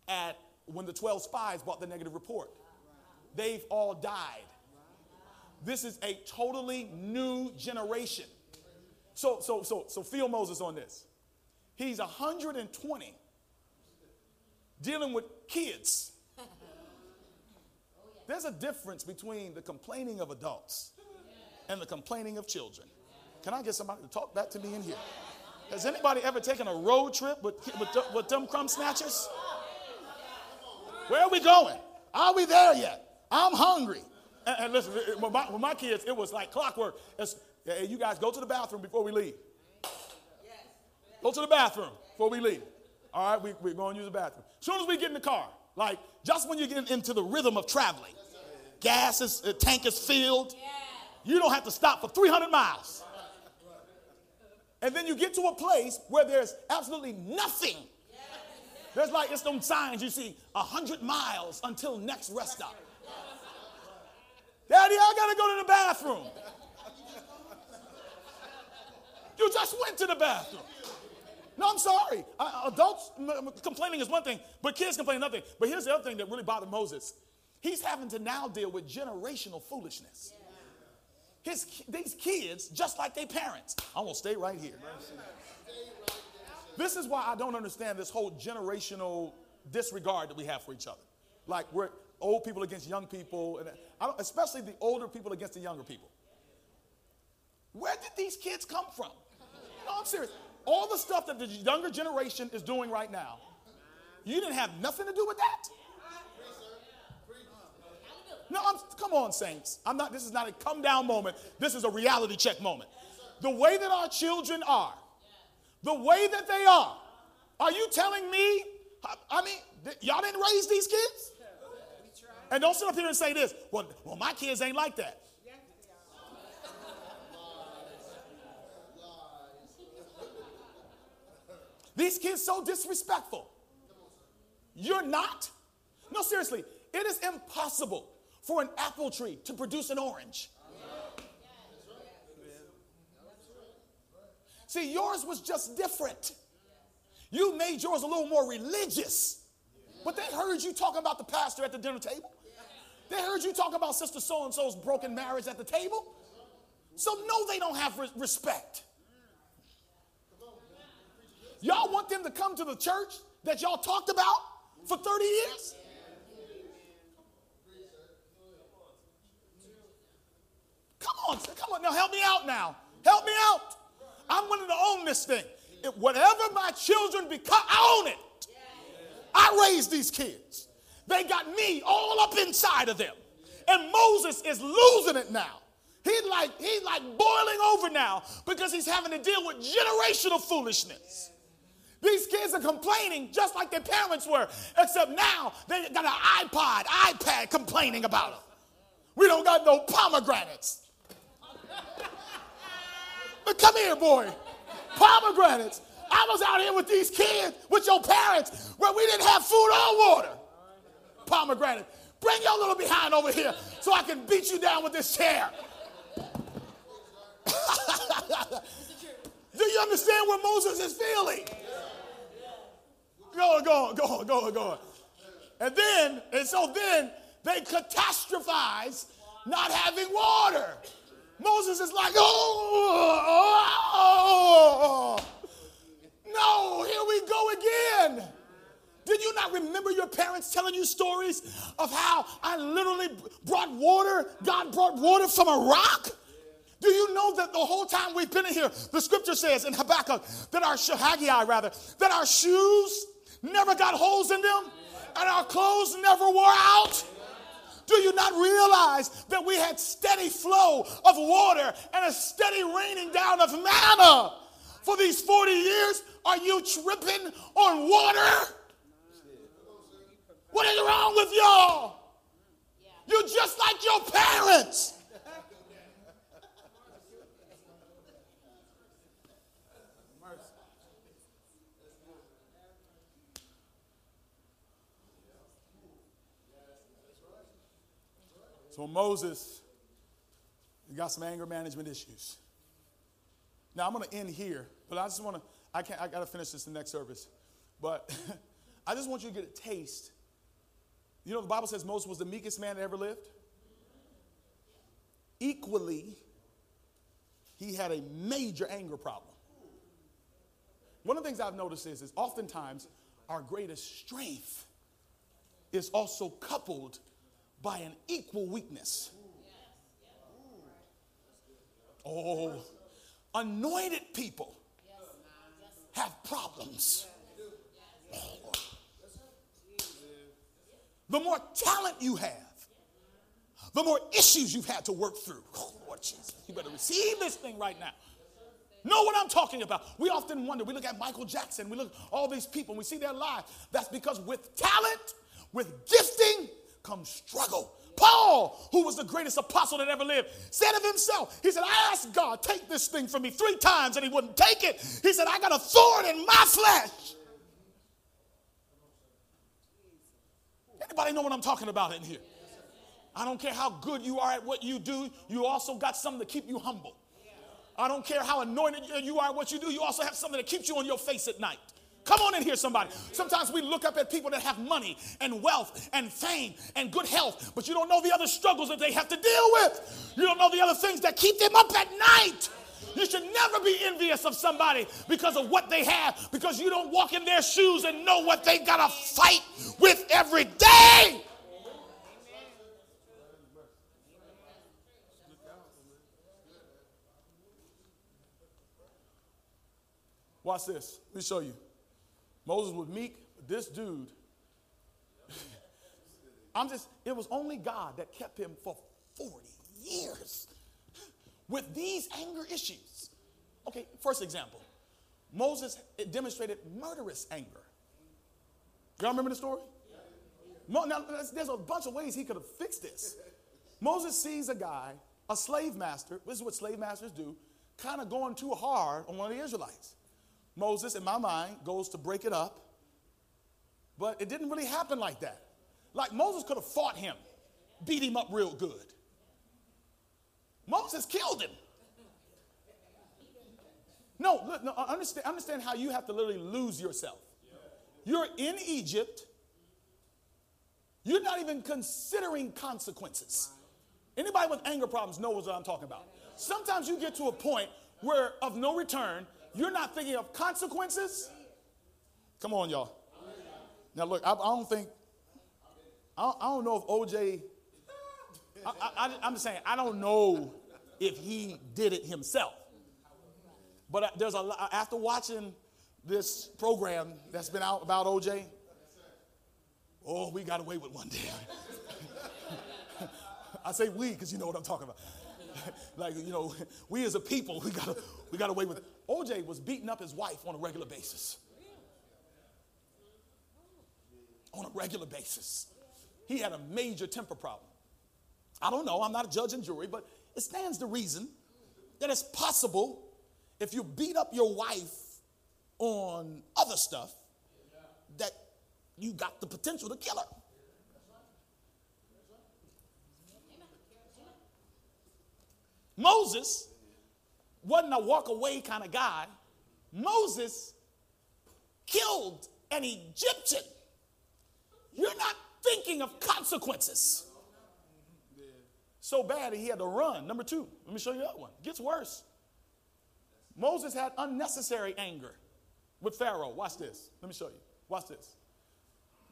at when the 12 spies brought the negative report. They've all died. This is a totally new generation. So, so, so, so feel Moses on this. He's 120 dealing with kids. There's a difference between the complaining of adults and the complaining of children. Can I get somebody to talk back to me in here? Has anybody ever taken a road trip with, with, with them crumb snatchers? Where are we going? Are we there yet? I'm hungry. And, and listen, with my, with my, kids, it was like clockwork. It's, hey, you guys go to the bathroom before we leave. Go to the bathroom before we leave. All right, we, we're going to use the bathroom. As soon as we get in the car, like just when you get into the rhythm of traveling, gas is, the tank is filled, you don't have to stop for 300 miles. And then you get to a place where there's absolutely nothing. There's like, it's them signs you see, a 100 miles until next rest stop. Daddy, I gotta go to the bathroom. You just went to the bathroom. No, I'm sorry. Adults complaining is one thing, but kids complaining another thing. But here's the other thing that really bothered Moses. He's having to now deal with generational foolishness. His, these kids, just like their parents, I'm gonna stay right here. This is why I don't understand this whole generational disregard that we have for each other. Like we're old people against young people, and especially the older people against the younger people. Where did these kids come from? No, I'm serious. All the stuff that the younger generation is doing right now, you didn't have nothing to do with that. No, I'm, come on, saints. I'm not. This is not a come down moment. This is a reality check moment. The way that our children are, the way that they are. Are you telling me? I mean, y'all didn't raise these kids? And don't sit up here and say this. Well, well, my kids ain't like that. These kids so disrespectful. You're not? No, seriously, it is impossible for an apple tree to produce an orange. See, yours was just different. You made yours a little more religious. But they heard you talking about the pastor at the dinner table. They heard you talk about Sister So and so's broken marriage at the table. So, no, they don't have respect. Y'all want them to come to the church that y'all talked about for 30 years? Come on, come on. Now help me out now. Help me out. I'm willing to own this thing. If whatever my children become, I own it. I raised these kids. They got me all up inside of them. And Moses is losing it now. He's like, he's like boiling over now because he's having to deal with generational foolishness. These kids are complaining just like their parents were, except now they got an iPod, iPad complaining about them. We don't got no pomegranates. Come here, boy. Pomegranates. I was out here with these kids, with your parents, where we didn't have food or water. Pomegranate. Bring your little behind over here so I can beat you down with this chair. Do you understand what Moses is feeling? Go on, go on, go on, go on, go on. And then, and so then they catastrophize not having water. Moses is like, oh, oh, oh, no, here we go again. Did you not remember your parents telling you stories of how I literally brought water? God brought water from a rock? Do you know that the whole time we've been in here, the scripture says in Habakkuk that our Haggai rather, that our shoes never got holes in them and our clothes never wore out? Do you not realize that we had steady flow of water and a steady raining down of manna for these 40 years? Are you tripping on water? What is wrong with y'all? You're just like your parents. So Moses, got some anger management issues. Now I'm going to end here, but I just want to. I can't. I got to finish this in the next service, but I just want you to get a taste. You know, the Bible says Moses was the meekest man that ever lived. Equally, he had a major anger problem. One of the things I've noticed is, is oftentimes our greatest strength is also coupled by an equal weakness. Oh, anointed people have problems. Oh. The more talent you have, the more issues you've had to work through. Oh, Lord Jesus, you better receive this thing right now. Know what I'm talking about. We often wonder, we look at Michael Jackson, we look at all these people, and we see their lives. That's because with talent, with gifting, comes struggle. Paul, who was the greatest apostle that ever lived, said of himself, he said, I asked God, take this thing from me three times, and he wouldn't take it. He said, I got a thorn in my flesh. Anybody know what I'm talking about in here? I don't care how good you are at what you do, you also got something to keep you humble. I don't care how anointed you are at what you do, you also have something that keeps you on your face at night. Come on in here, somebody. Sometimes we look up at people that have money and wealth and fame and good health, but you don't know the other struggles that they have to deal with. You don't know the other things that keep them up at night. You should never be envious of somebody because of what they have, because you don't walk in their shoes and know what they got to fight with every day. Watch this. Let me show you. Moses was meek, this dude, I'm just, it was only God that kept him for 40 years with these anger issues. Okay, first example Moses demonstrated murderous anger. Y'all remember the story? Now, there's a bunch of ways he could have fixed this. Moses sees a guy, a slave master, this is what slave masters do, kind of going too hard on one of the Israelites. Moses, in my mind, goes to break it up, but it didn't really happen like that. Like Moses could have fought him, beat him up real good. Moses killed him. No, look, no understand, understand how you have to literally lose yourself. You're in Egypt. You're not even considering consequences. Anybody with anger problems knows what I'm talking about. Sometimes you get to a point where of no return, you're not thinking of consequences. Come on, y'all. Now, look, I, I don't think, I, I, don't know if OJ, I, am just saying, I don't know if he did it himself. But there's a lot, after watching this program that's been out about OJ, oh, we got away with one day. I say we because you know what I'm talking about. like, you know, we as a people, we got we got away with it. OJ was beating up his wife on a regular basis. On a regular basis. He had a major temper problem. I don't know, I'm not a judge and jury, but it stands to reason that it's possible if you beat up your wife on other stuff that you got the potential to kill her. Moses wasn't a walk away kind of guy. Moses killed an Egyptian. You're not thinking of consequences. So bad he had to run. Number two, let me show you that one. Gets worse. Moses had unnecessary anger with Pharaoh. Watch this. Let me show you. Watch this.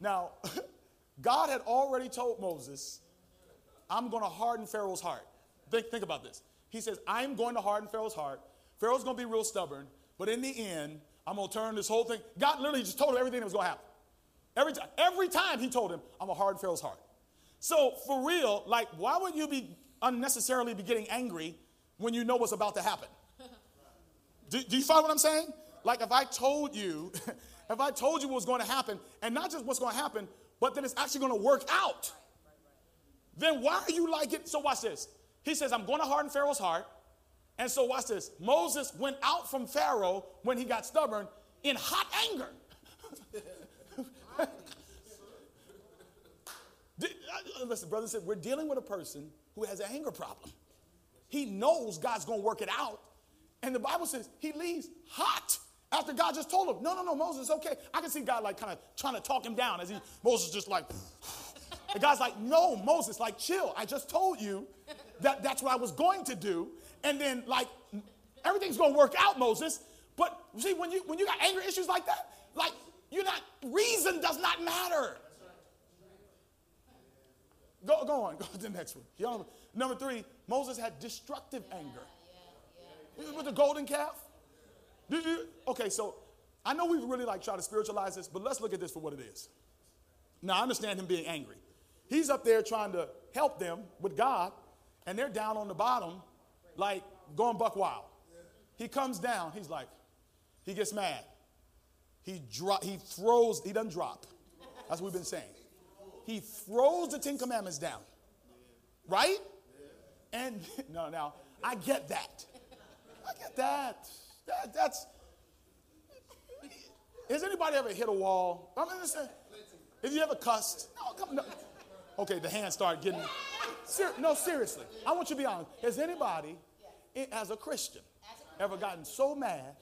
Now, God had already told Moses, I'm going to harden Pharaoh's heart. Think, think about this. He says, I'm going to harden Pharaoh's heart. Pharaoh's going to be real stubborn, but in the end, I'm going to turn this whole thing. God literally just told him everything that was going to happen. Every time, every time he told him, I'm going to harden Pharaoh's heart. So for real, like, why would you be unnecessarily be getting angry when you know what's about to happen? do, do you follow what I'm saying? Like if I told you, if I told you what was going to happen, and not just what's going to happen, but that it's actually going to work out then why are you like it? So watch this. He says, I'm going to harden Pharaoh's heart. And so watch this. Moses went out from Pharaoh when he got stubborn in hot anger. Uh, listen, brother said, we're dealing with a person who has an anger problem. He knows God's going to work it out. And the Bible says he leaves hot after God just told him, no, no, no, Moses, okay. I can see God like kind of trying to talk him down as he, Moses just like, the God's like, no, Moses, like chill. I just told you that that's what I was going to do. And then like everything's going to work out, Moses. But see, when you when you got anger issues like that, like you're not reason does not matter. Go, go on, go to the next one. Number three, Moses had destructive anger. With the golden calf. Okay, so I know we really like try to spiritualize this, but let's look at this for what it is. Now I understand him being angry. He's up there trying to help them with God, and they're down on the bottom, like going buck wild. He comes down, he's like, he gets mad. He drop, he throws, he doesn't drop. That's what we've been saying. He throws the Ten Commandments down. Right? And no, now I get that. I get that. that that's. Has anybody ever hit a wall? I mean, listen, have you ever cussed? No, come no. Okay, the hands start getting. Ser- no, seriously. I want you to be honest. Has anybody, as a Christian, ever gotten so mad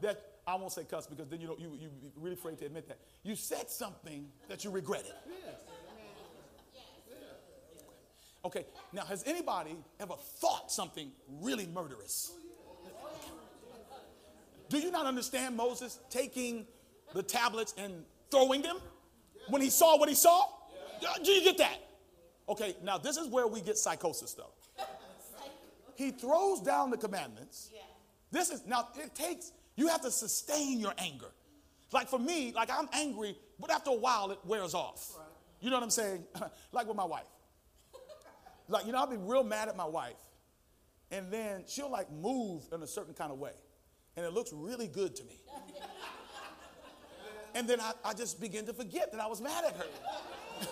that I won't say cuss because then you know you you really afraid to admit that you said something that you regretted. Okay, now has anybody ever thought something really murderous? Do you not understand Moses taking the tablets and throwing them when he saw what he saw? Do you get that? Okay, now this is where we get psychosis though. He throws down the commandments. This is now it takes you have to sustain your anger. Like for me, like I'm angry, but after a while it wears off. You know what I'm saying? like with my wife. Like, you know, I'll be real mad at my wife, and then she'll like move in a certain kind of way, and it looks really good to me. and then I, I just begin to forget that I was mad at her.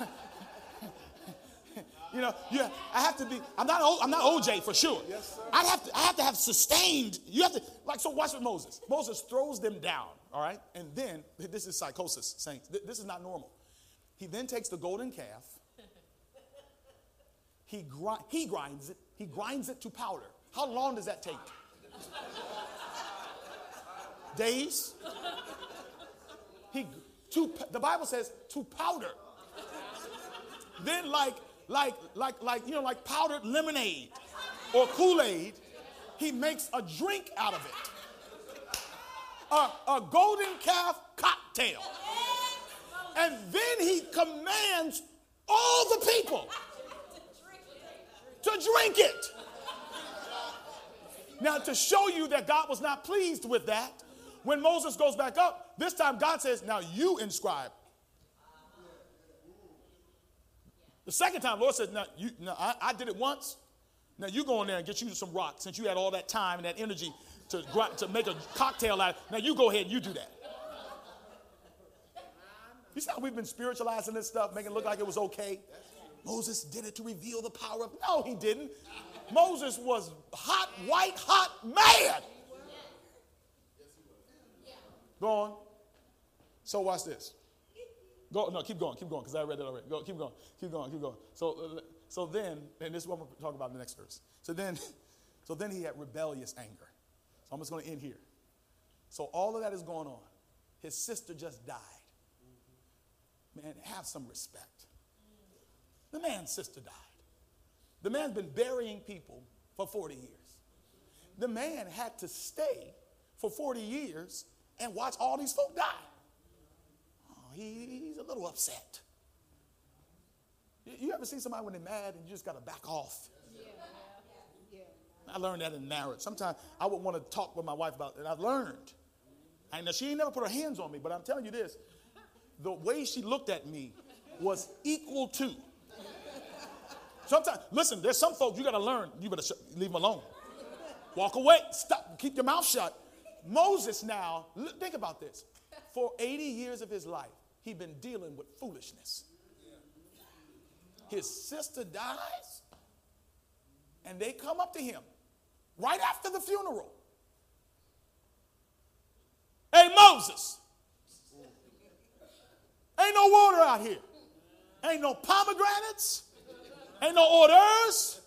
you know, yeah, I have to be. I'm not. I'm not OJ for sure. Yes, sir. I have to. I have to have sustained. You have to like. So watch with Moses. Moses throws them down. All right, and then this is psychosis, saints. This is not normal. He then takes the golden calf he, gri- he grinds it. He grinds it to powder. How long does that take? Days. He to the Bible says to powder. Then like like like like you know like powdered lemonade or Kool-Aid, he makes a drink out of it. A, a golden calf cocktail. And then he commands all the people to drink it. Now, to show you that God was not pleased with that, when Moses goes back up, this time God says, Now you inscribe. The second time, Lord says, Now, you, now I, I did it once. Now you go in there and get you some rocks since you had all that time and that energy to, to make a cocktail out. of it. Now you go ahead and you do that. You see how we've been spiritualizing this stuff, making it look like it was okay? Moses did it to reveal the power of. No, he didn't. Moses was hot, white, hot, mad. Go on. So watch this. Go no, keep going, keep going, because I read it already. Go, keep going, keep going, keep going. So, so then, and this is what I'm going to talk about in the next verse. So then, so then he had rebellious anger. So I'm just going to end here. So all of that is going on. His sister just died. Man, have some respect. The man's sister died. The man's been burying people for 40 years. The man had to stay for 40 years and watch all these folk die. He, he's a little upset. You ever see somebody when they're mad and you just got to back off? Yeah. I learned that in marriage. Sometimes I would want to talk with my wife about it, and I've learned. And she ain't never put her hands on me, but I'm telling you this the way she looked at me was equal to Sometimes, listen, there's some folks you got to learn. You better sh- leave them alone. Walk away. Stop. Keep your mouth shut. Moses now, think about this. For 80 years of his life, he'd been dealing with foolishness. his sister dies, and they come up to him right after the funeral. Hey, Moses, ain't no water out here. Ain't no pomegranates. Ain't no hors d'oeuvres.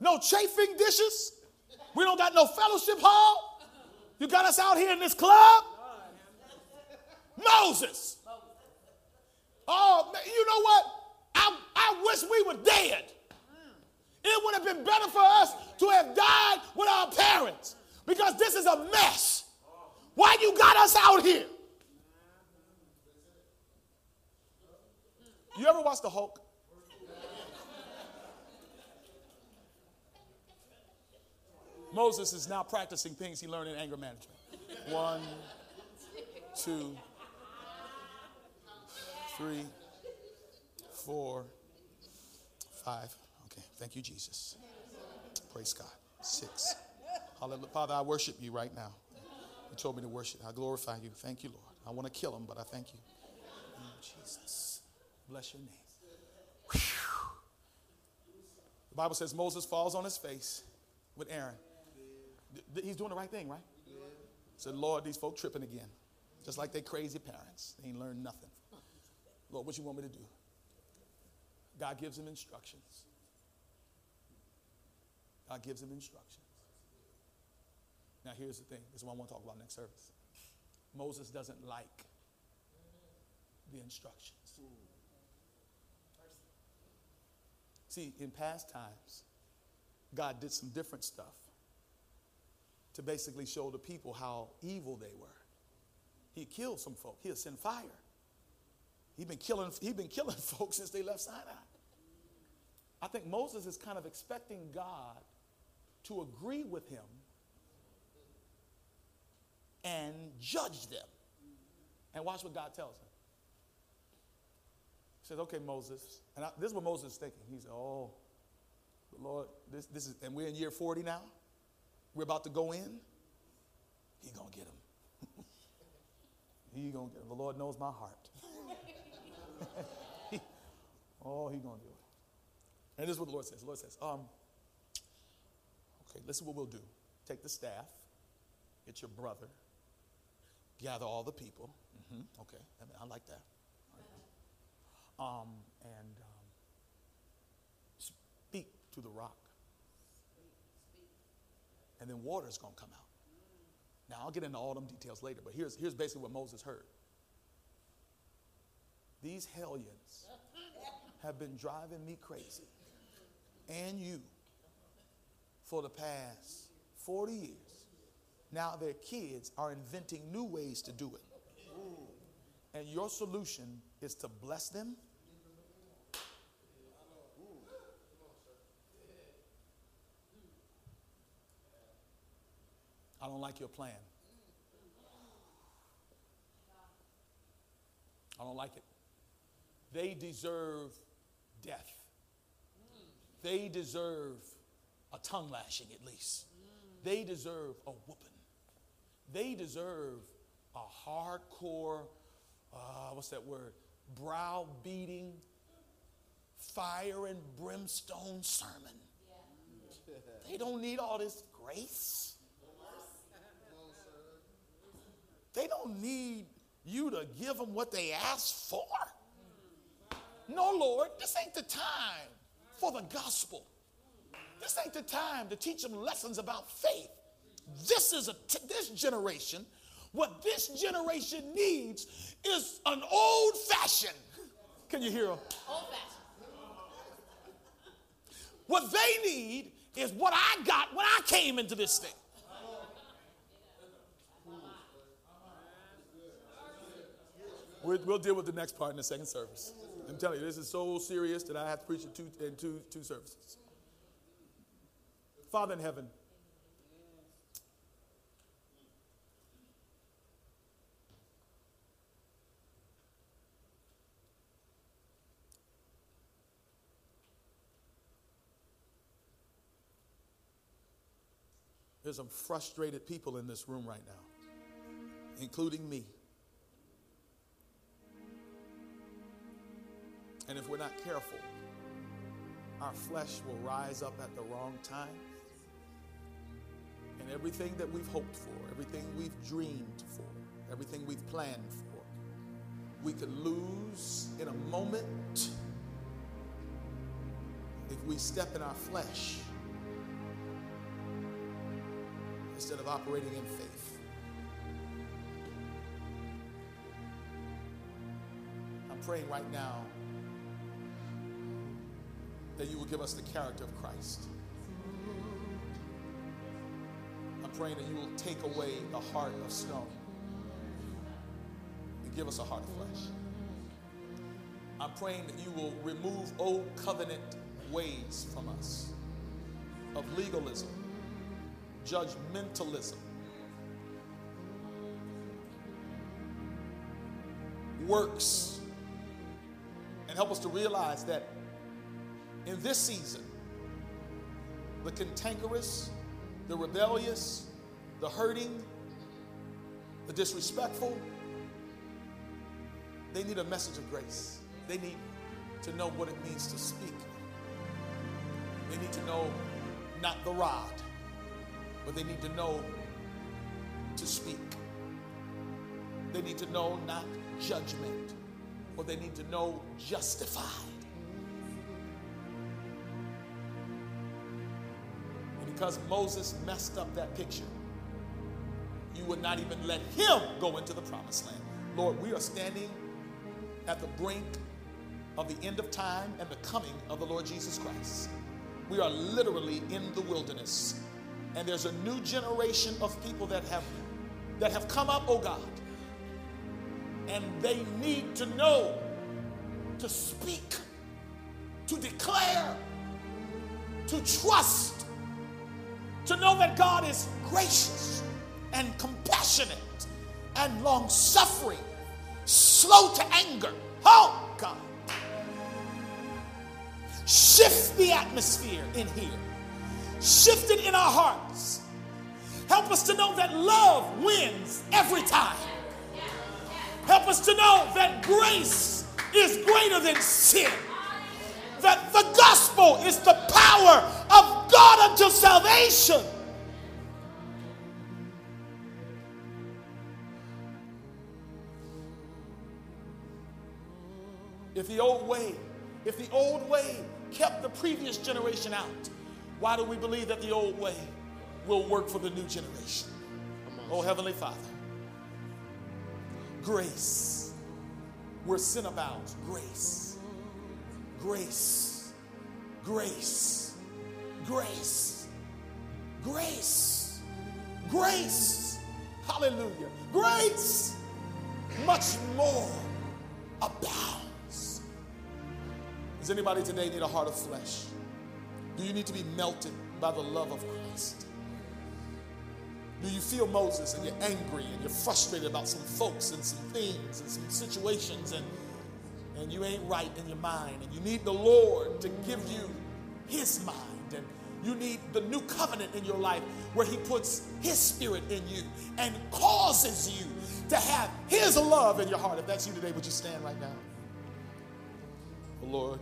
No chafing dishes. We don't got no fellowship hall. You got us out here in this club. Moses. Oh, you know what? I, I wish we were dead. It would have been better for us to have died with our parents because this is a mess. Why you got us out here? You ever watch the Hulk? Moses is now practicing things he learned in anger management. One, two, three, four, five. Okay, thank you, Jesus. Praise God. Six. Hallelujah. Father, I worship you right now. You told me to worship. I glorify you. Thank you, Lord. I want to kill him, but I thank you. Oh, Jesus. Bless your name. Whew. The Bible says Moses falls on his face with Aaron. He's doing the right thing, right? Said, Lord, these folk tripping again. Just like they crazy parents. They ain't learned nothing. Lord, what you want me to do? God gives him instructions. God gives him instructions. Now, here's the thing. This is what I want to talk about next service. Moses doesn't like the instructions. See, in past times, God did some different stuff to basically show the people how evil they were. He killed some folk. He'll send fire. He's been killing, he been killing folks since they left Sinai. I think Moses is kind of expecting God to agree with him and judge them. And watch what God tells him. He says, okay, Moses. And I, this is what Moses is thinking. He said, oh, Lord, this, this is, and we're in year 40 now. We're about to go in. He gonna get him. he gonna get him. The Lord knows my heart. oh, he gonna do it. And this is what the Lord says. The Lord says, um, okay, listen what we'll do. Take the staff, get your brother, gather all the people. Mm-hmm, okay, I like that. Um, and um, speak to the rock. And then water's going to come out. Now, I'll get into all them details later, but here's, here's basically what Moses heard. These hellions have been driving me crazy, and you, for the past 40 years. Now their kids are inventing new ways to do it. And your solution is to bless them I don't like your plan. I don't like it. They deserve death. They deserve a tongue lashing at least. They deserve a whooping. They deserve a hardcore, uh, what's that word? Brow beating, fire and brimstone sermon. They don't need all this grace. They don't need you to give them what they asked for. No, Lord, this ain't the time for the gospel. This ain't the time to teach them lessons about faith. This is a t- this generation. What this generation needs is an old fashioned. Can you hear them? Old fashioned. What they need is what I got when I came into this thing. We'll, we'll deal with the next part in the second service. I'm telling you, this is so serious that I have to preach it two, in two, two services. Father in heaven, There's some frustrated people in this room right now, including me. And if we're not careful, our flesh will rise up at the wrong time. And everything that we've hoped for, everything we've dreamed for, everything we've planned for, we could lose in a moment if we step in our flesh instead of operating in faith. I'm praying right now that you will give us the character of Christ. I'm praying that you will take away the heart of stone and give us a heart of flesh. I'm praying that you will remove old covenant ways from us of legalism, judgmentalism, works, and help us to realize that in this season, the cantankerous, the rebellious, the hurting, the disrespectful, they need a message of grace. They need to know what it means to speak. They need to know not the rod, but they need to know to speak. They need to know not judgment, but they need to know justified. Because Moses messed up that picture, you would not even let him go into the promised land. Lord, we are standing at the brink of the end of time and the coming of the Lord Jesus Christ. We are literally in the wilderness. And there's a new generation of people that have that have come up, oh God. And they need to know to speak, to declare, to trust, to know that God is gracious and compassionate and long suffering, slow to anger. Oh, God. Shift the atmosphere in here, shift it in our hearts. Help us to know that love wins every time. Help us to know that grace is greater than sin. That the gospel is the power of God unto salvation. If the old way, if the old way kept the previous generation out, why do we believe that the old way will work for the new generation? Oh, Heavenly Father, grace. Where sin abounds, grace. Grace. Grace. Grace. Grace. Grace. Hallelujah. Grace. Much more abounds. Does anybody today need a heart of flesh? Do you need to be melted by the love of Christ? Do you feel Moses and you're angry and you're frustrated about some folks and some things and some situations and, and you ain't right in your mind and you need the Lord to give you his mind you need the new covenant in your life where he puts his spirit in you and causes you to have his love in your heart. If that's you today, would you stand right now? Lord.